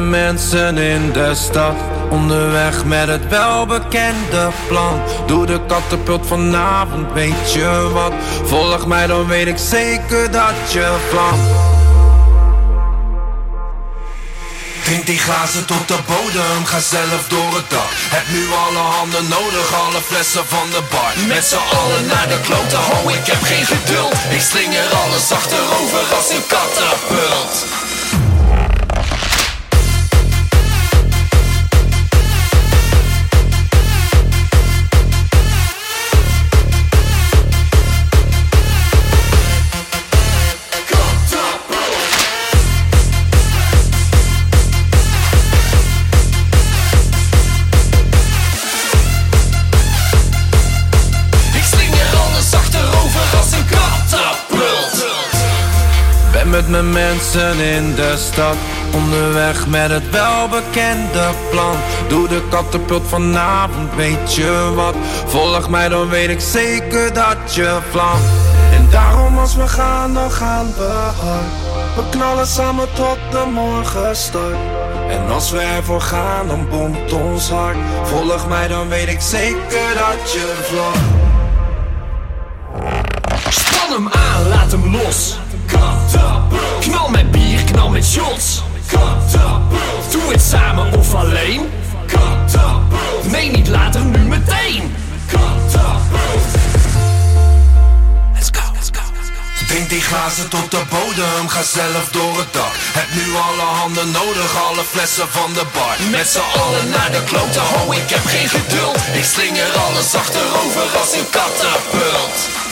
mensen in de stad. Onderweg met het welbekende plan. Doe de katapult vanavond, weet je wat? Volg mij dan weet ik zeker dat je vlam. Drink die glazen tot de bodem, ga zelf door het dak. Heb nu alle handen nodig, alle flessen van de bar. Met z'n allen naar de klote, ho ik heb geen geduld. Ik slinger alles achterover als een katapult met mijn mensen in de stad. Onderweg met het welbekende plan. Doe de katapult vanavond, weet je wat? Volg mij, dan weet ik zeker dat je vlam. En daarom als we gaan, dan gaan we hard. We knallen samen tot de morgen start. En als we ervoor gaan, dan boemt ons hart. Volg mij, dan weet ik zeker dat je vlam. Span hem aan, laat hem los Knal met bier, knal met shots. Doe het samen of alleen. Nee, niet later, nu meteen. Drink die glazen tot de bodem, ga zelf door het dak Heb nu alle handen nodig, alle flessen van de bar Met z'n allen naar de klote, ho ik heb geen geduld Ik slinger alles achterover als een katapult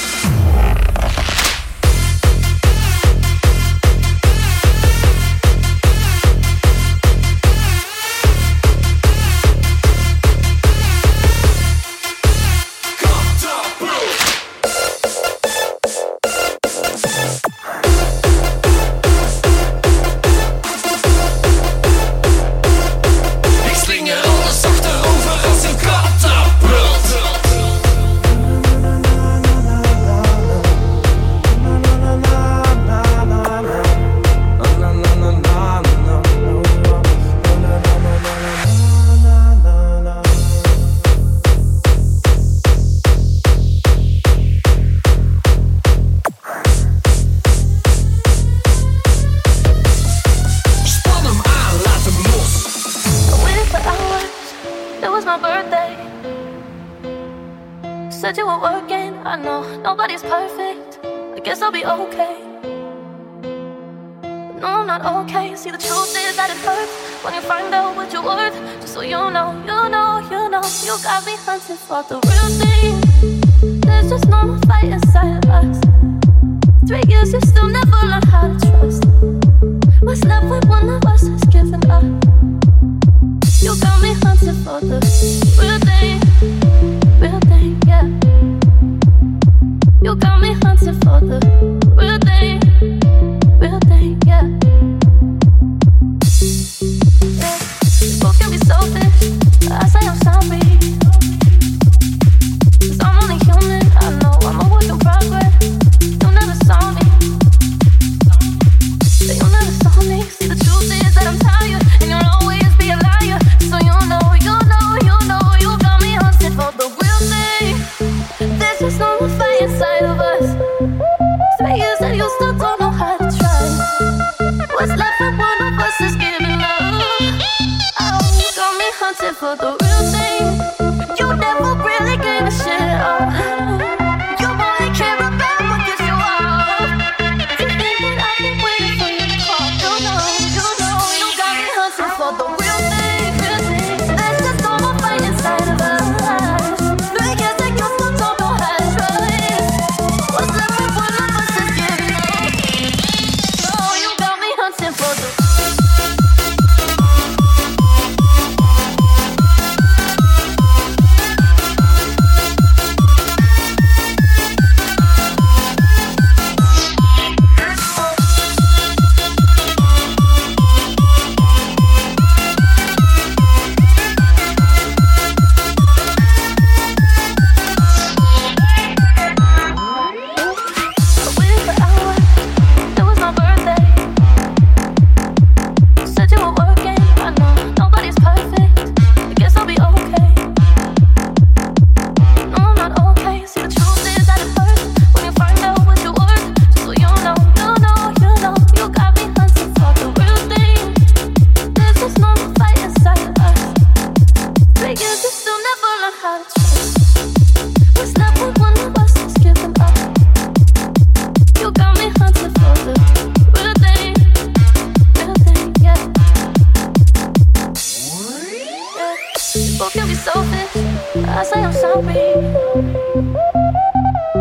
I say I'm sorry.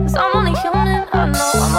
Cause I'm only human, I know.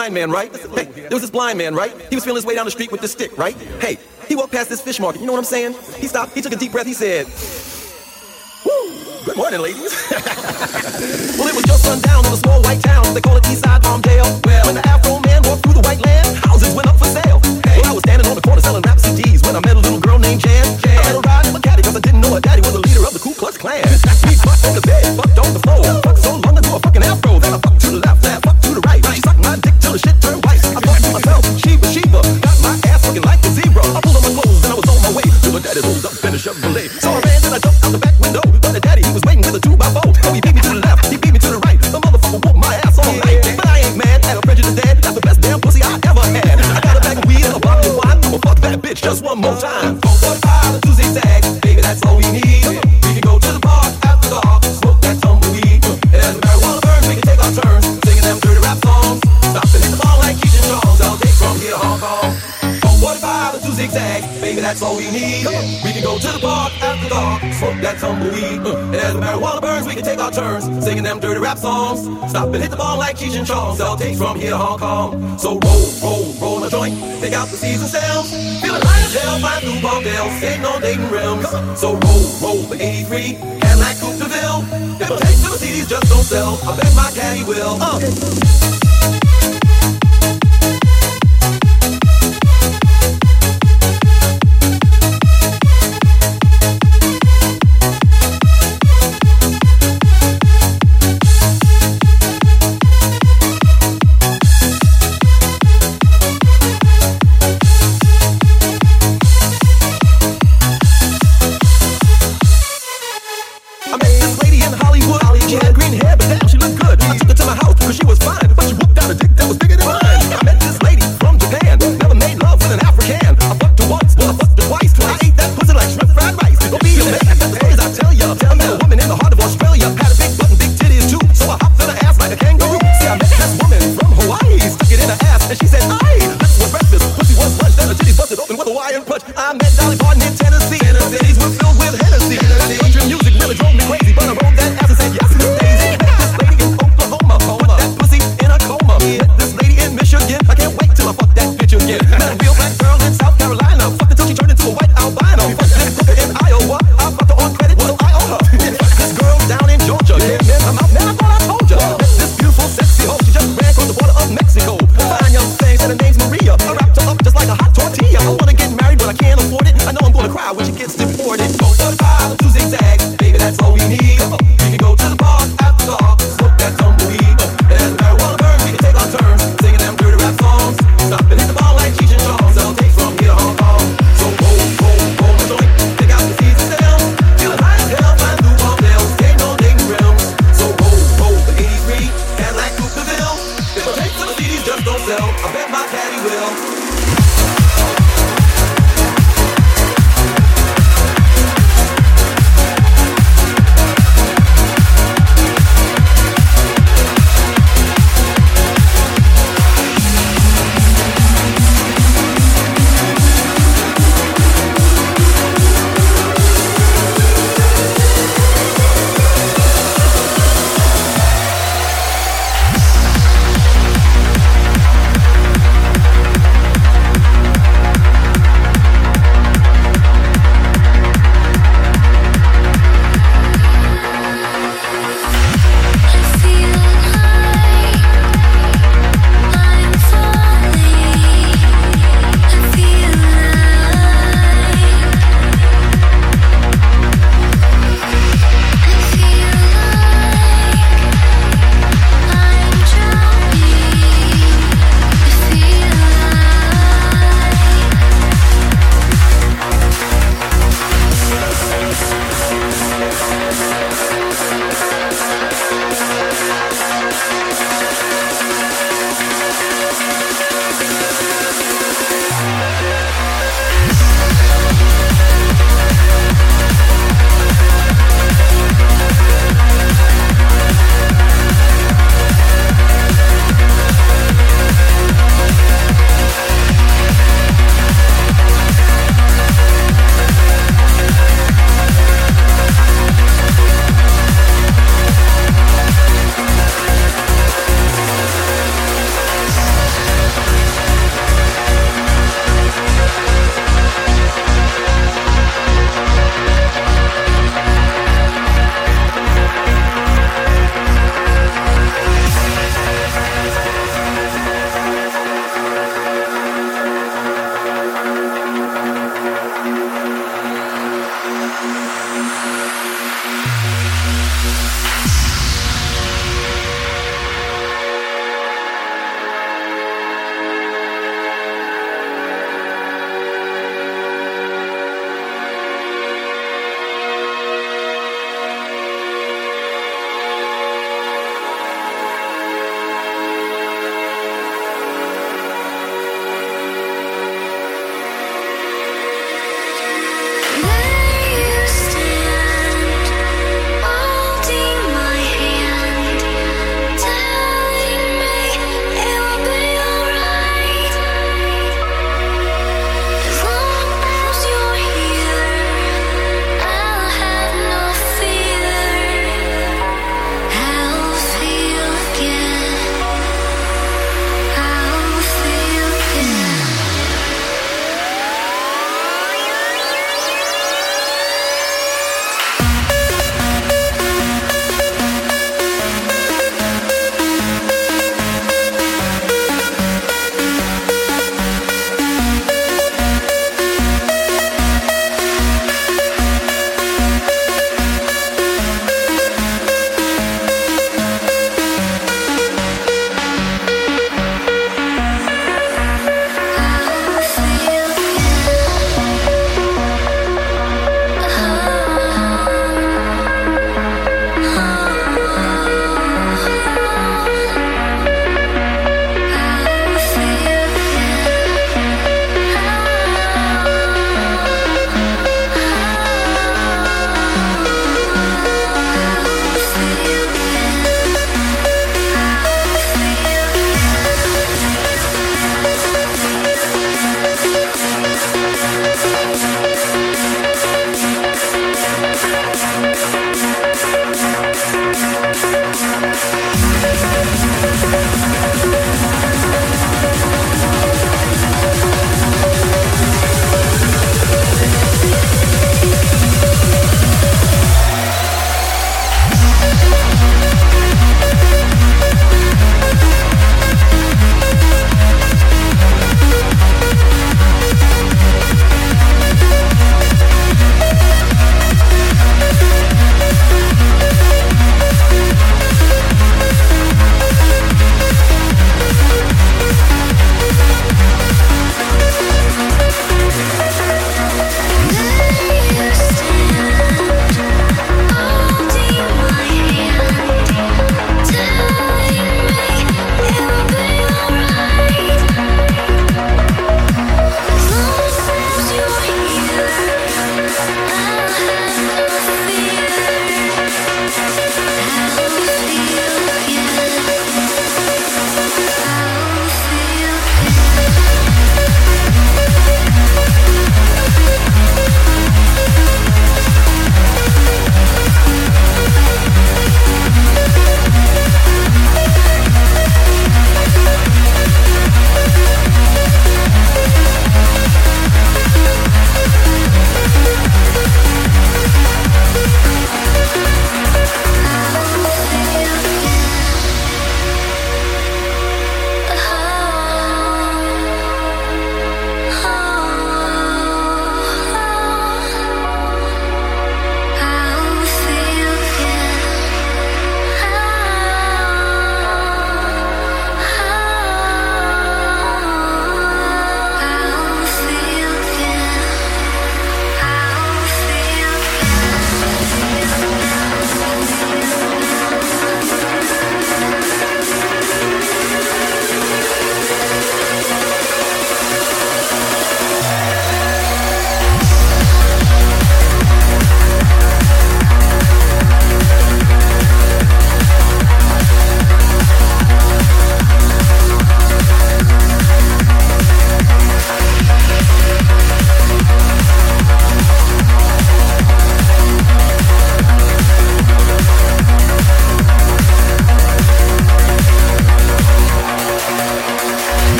Blind man, right? Hey, there was this blind man, right? He was feeling his way down the street with this stick, right? Hey, he walked past this fish market. You know what I'm saying? He stopped. He took a deep breath. He said, "Woo! Good morning, ladies." well, it was just sundown in a small white town. They call it Eastside Palmdale. Well, when the Afro man walked through the white land, houses went up for sale. Well, I was standing on the corner selling rap CDs when I met a little girl named Jan. I let her ride in my caddy 'cause I didn't know her daddy was the leader of the Ku Klux Klan. To the park after dark, smoke that tumbleweed. And as the marijuana burns, we can take our turns singing them dirty rap songs. Stop and hit the ball like Keith and Charles. I'll take from here, Hong Kong. So roll, roll, roll a joint. Take out the season sales. Feeling high as hell, flying through Palmdale, skating on Dayton rims. So roll, roll the 83, Cadillac Coupe de Ville. If the tapes to the CDs just don't sell, I bet my caddy will. Uh.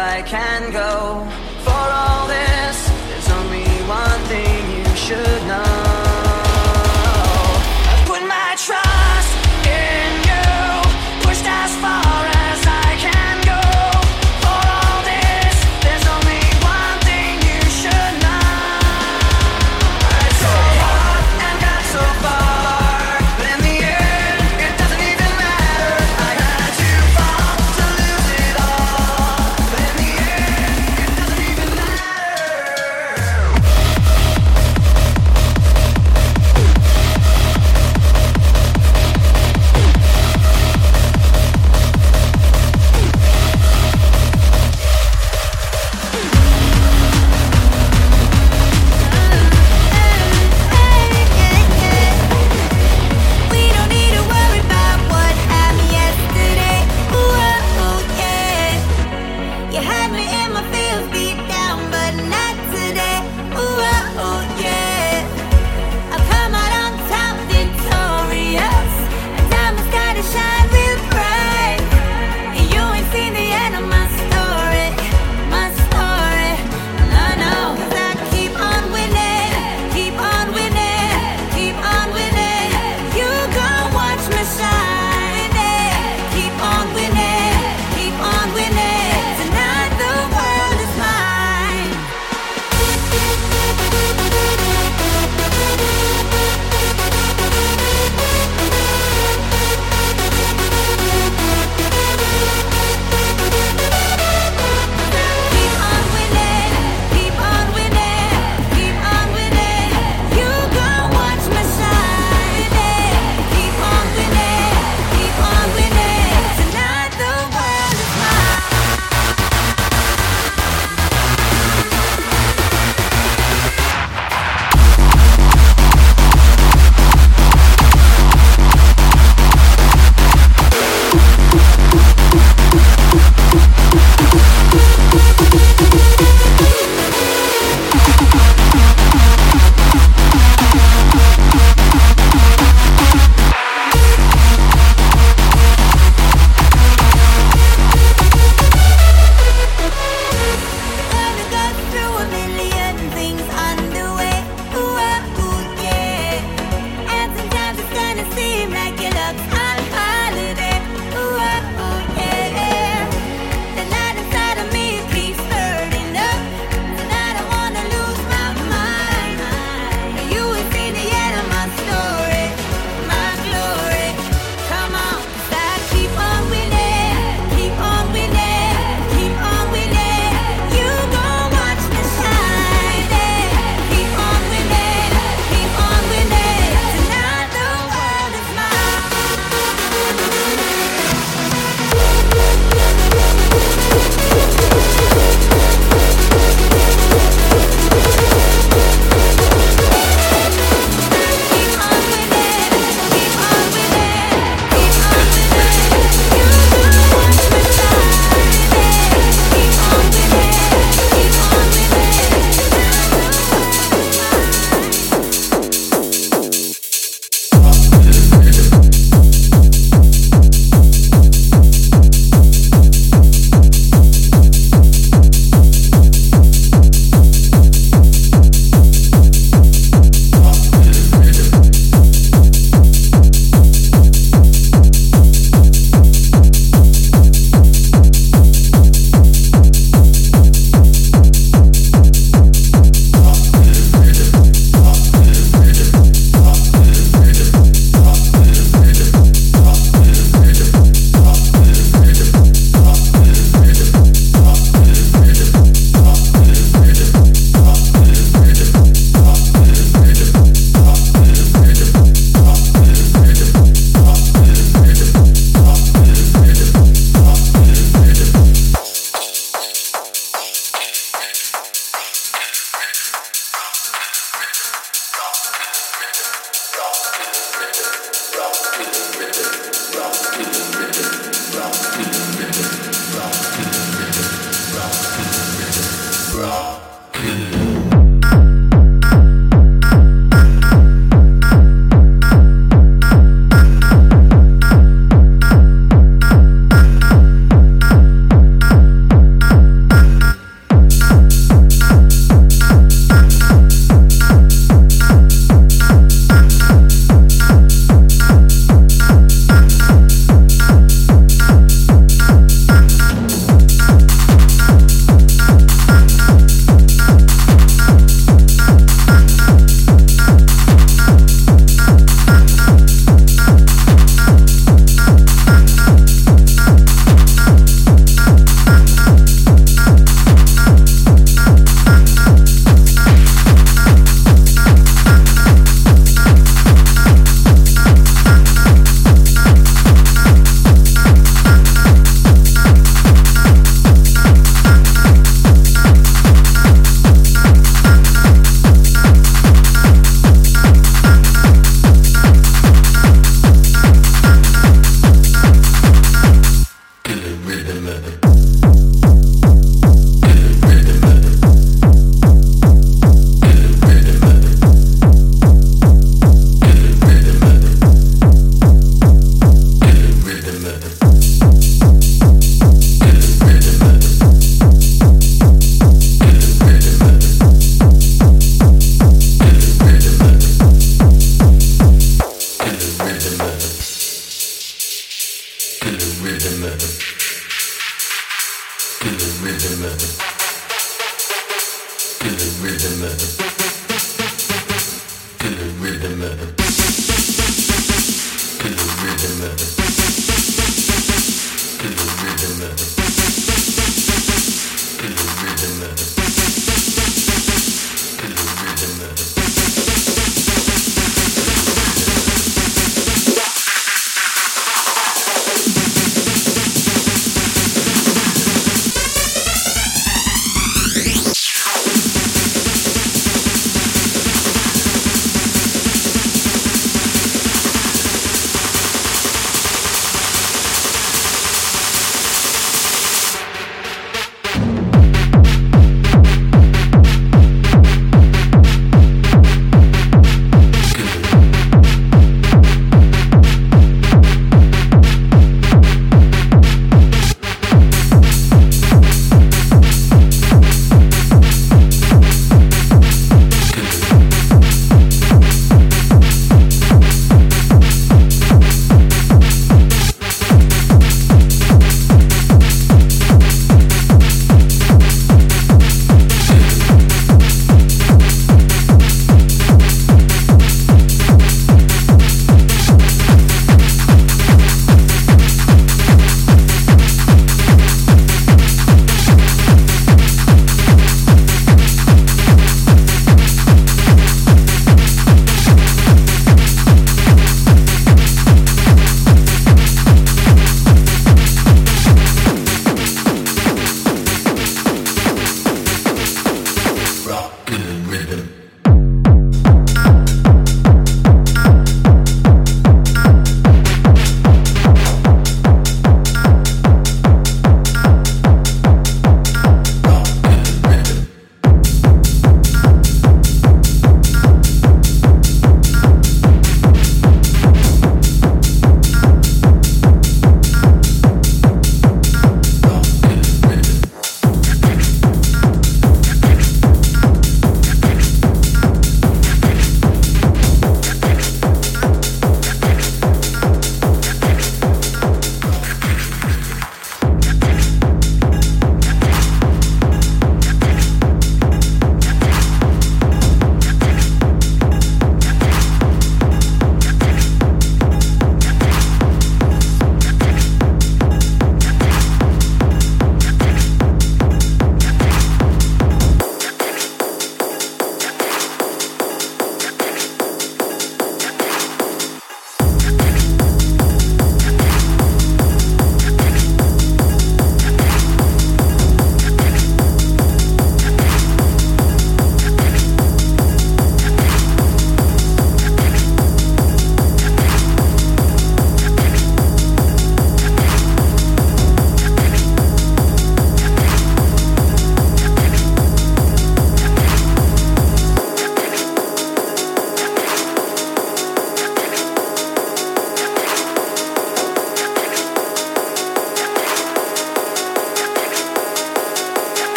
I can go. For all this, there's only one thing you should.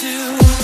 to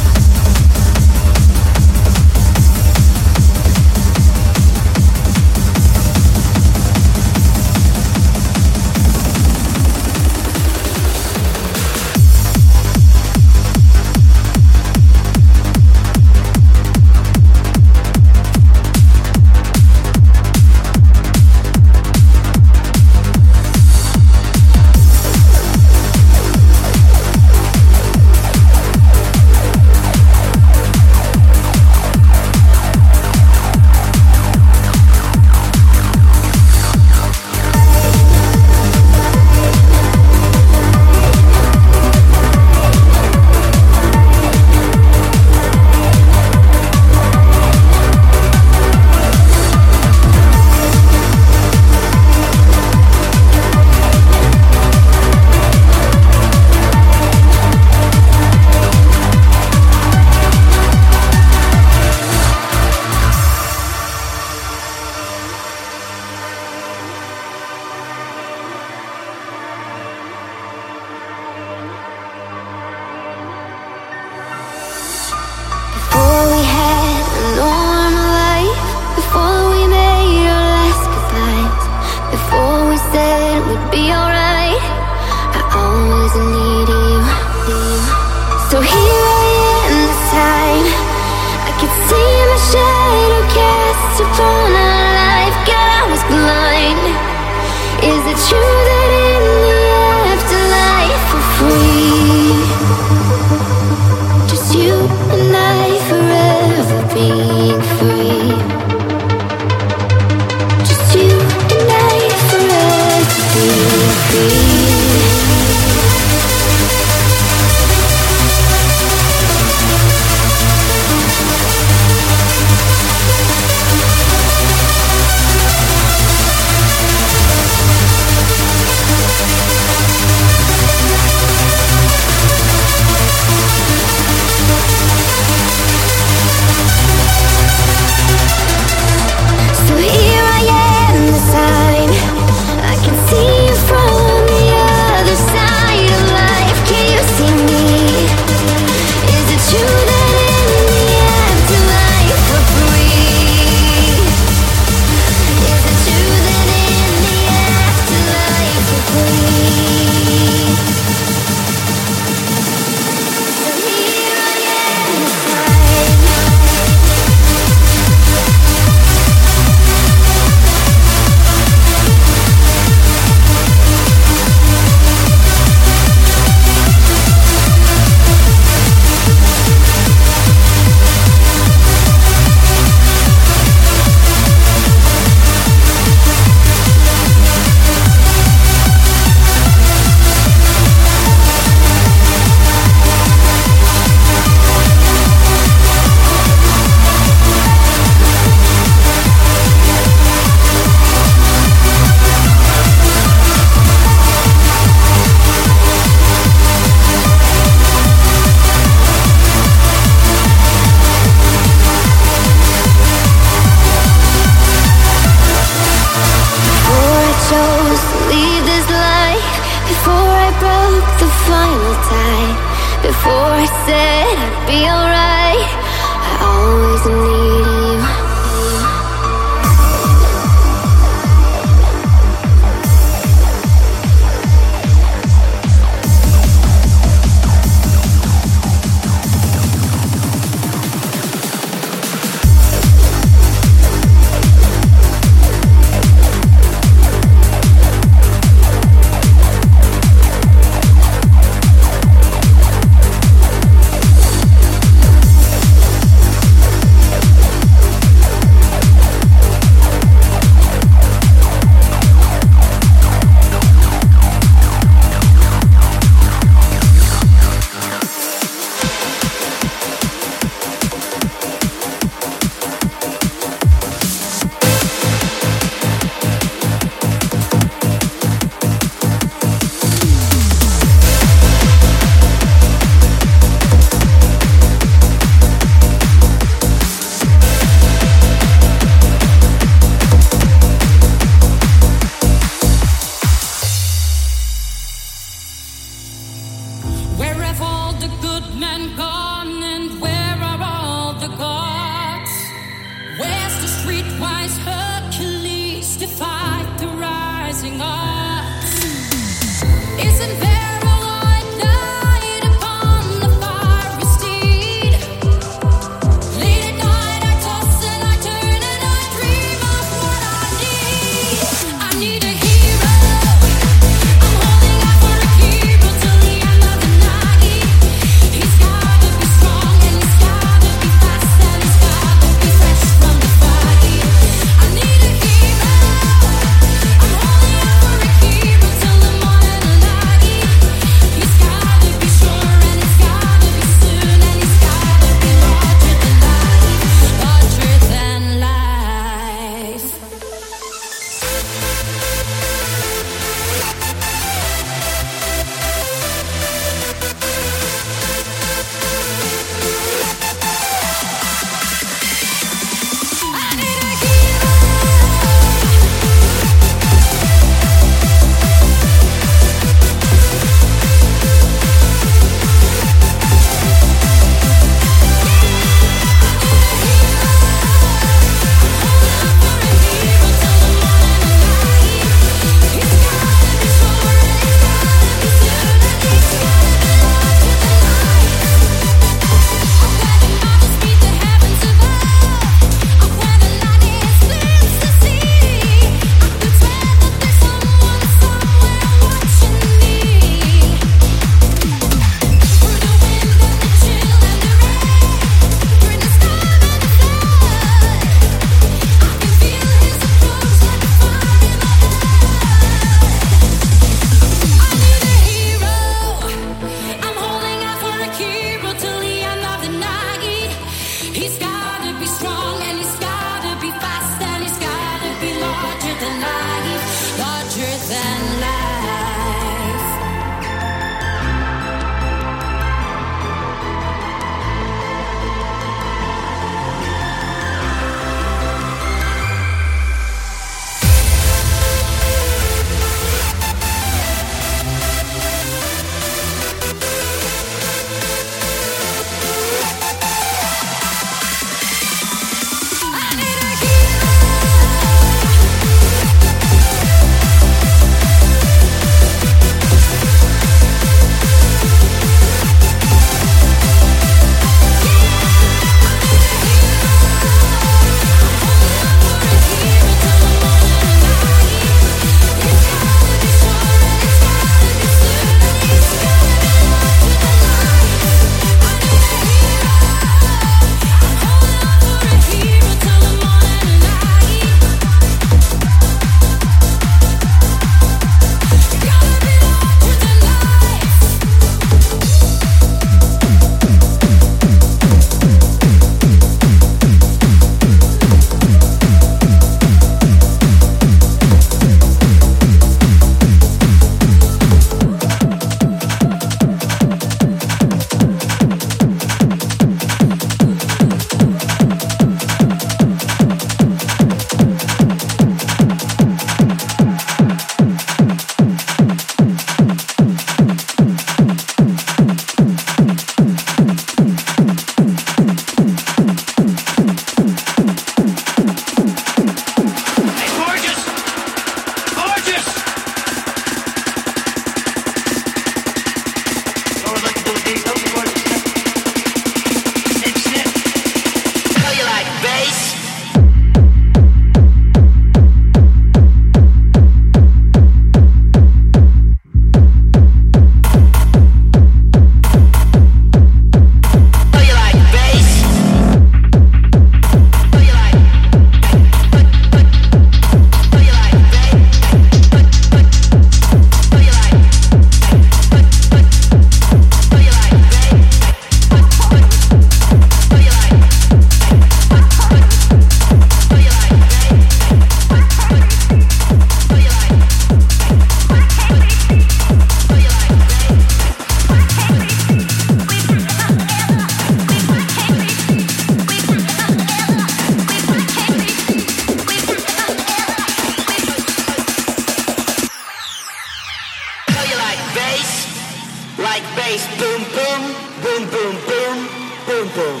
boom.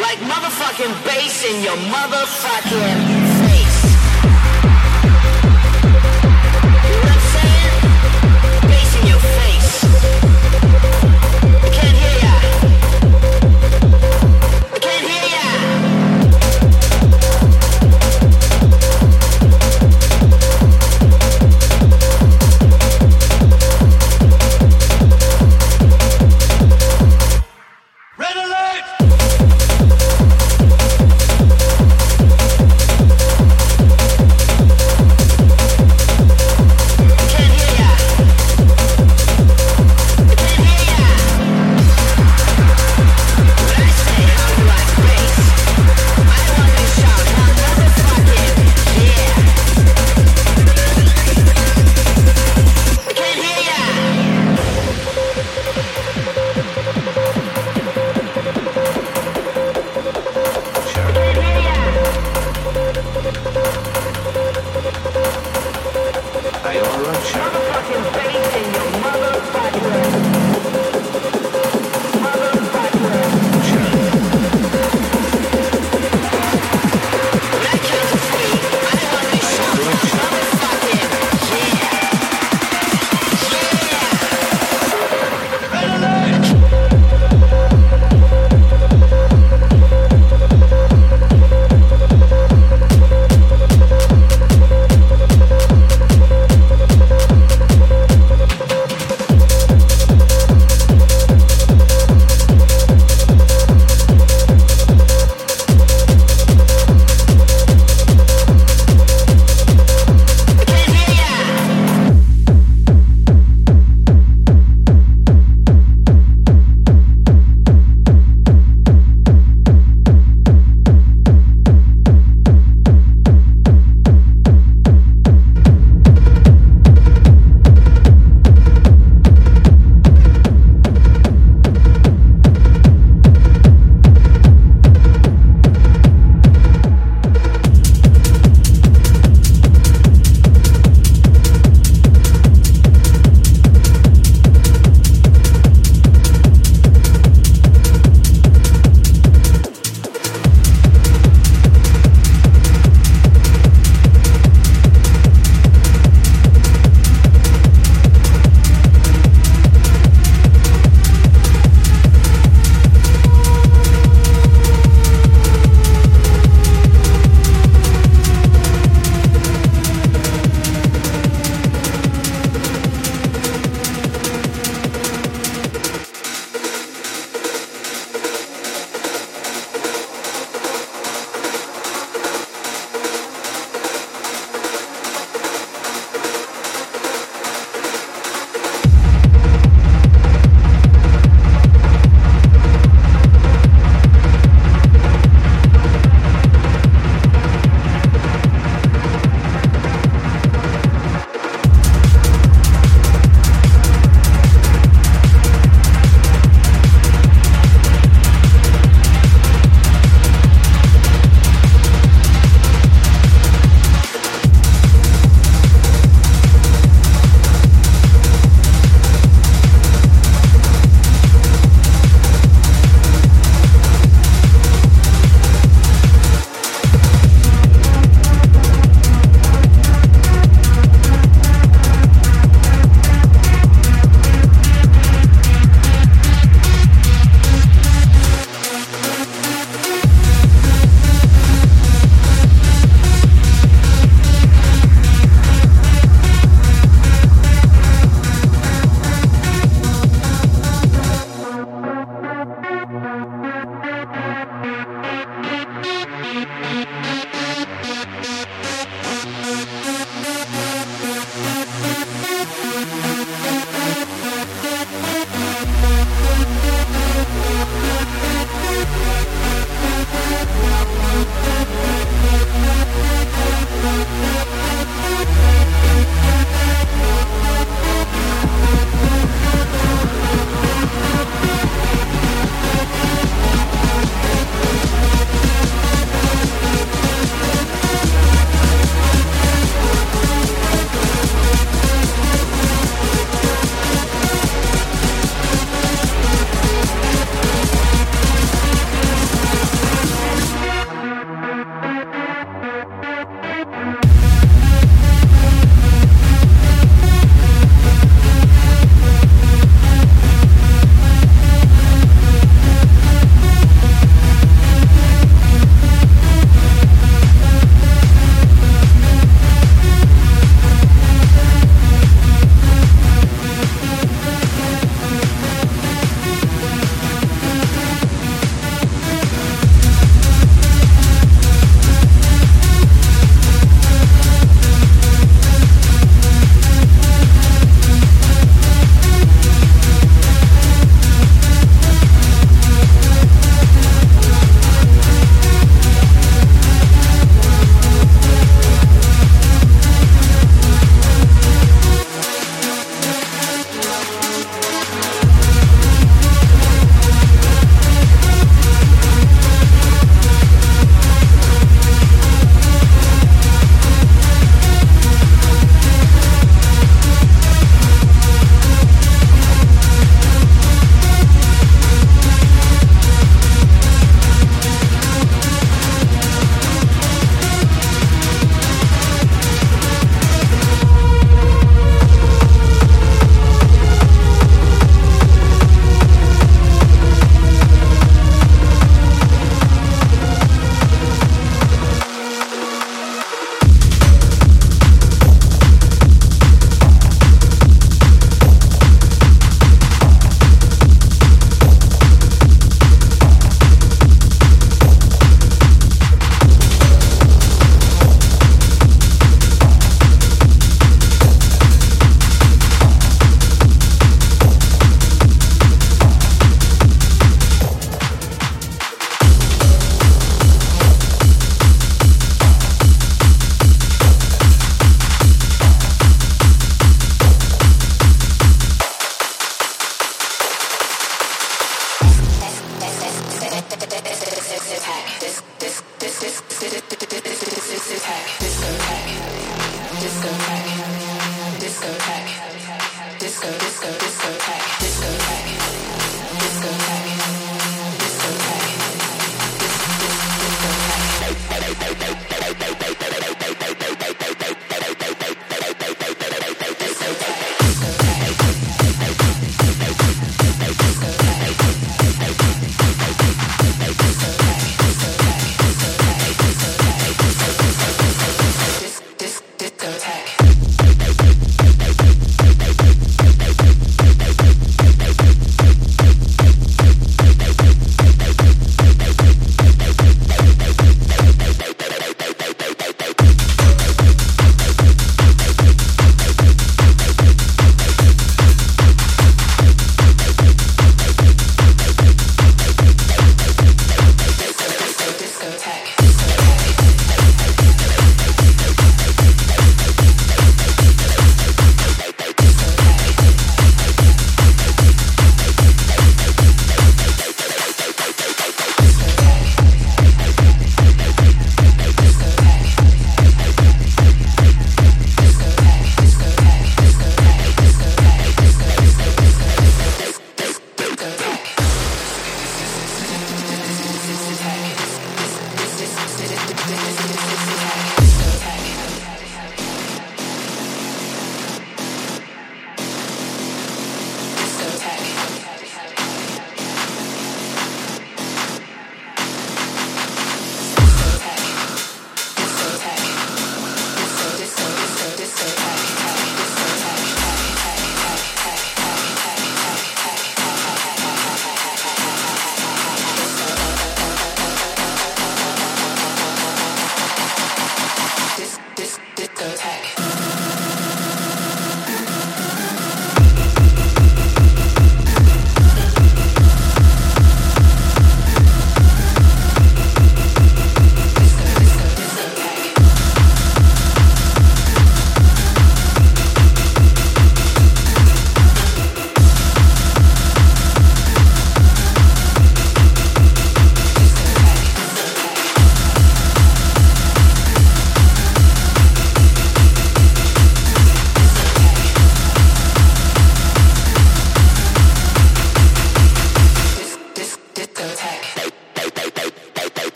Like motherfucking bass in your motherfucking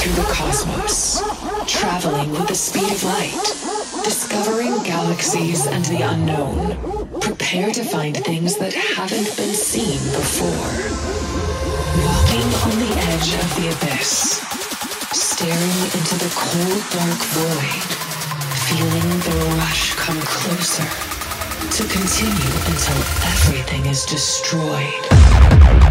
through the cosmos, traveling with the speed of light, discovering galaxies and the unknown. Prepare to find things that haven't been seen before. Walking on the edge of the abyss, staring into the cold, dark void, feeling the rush come closer to continue until everything is destroyed.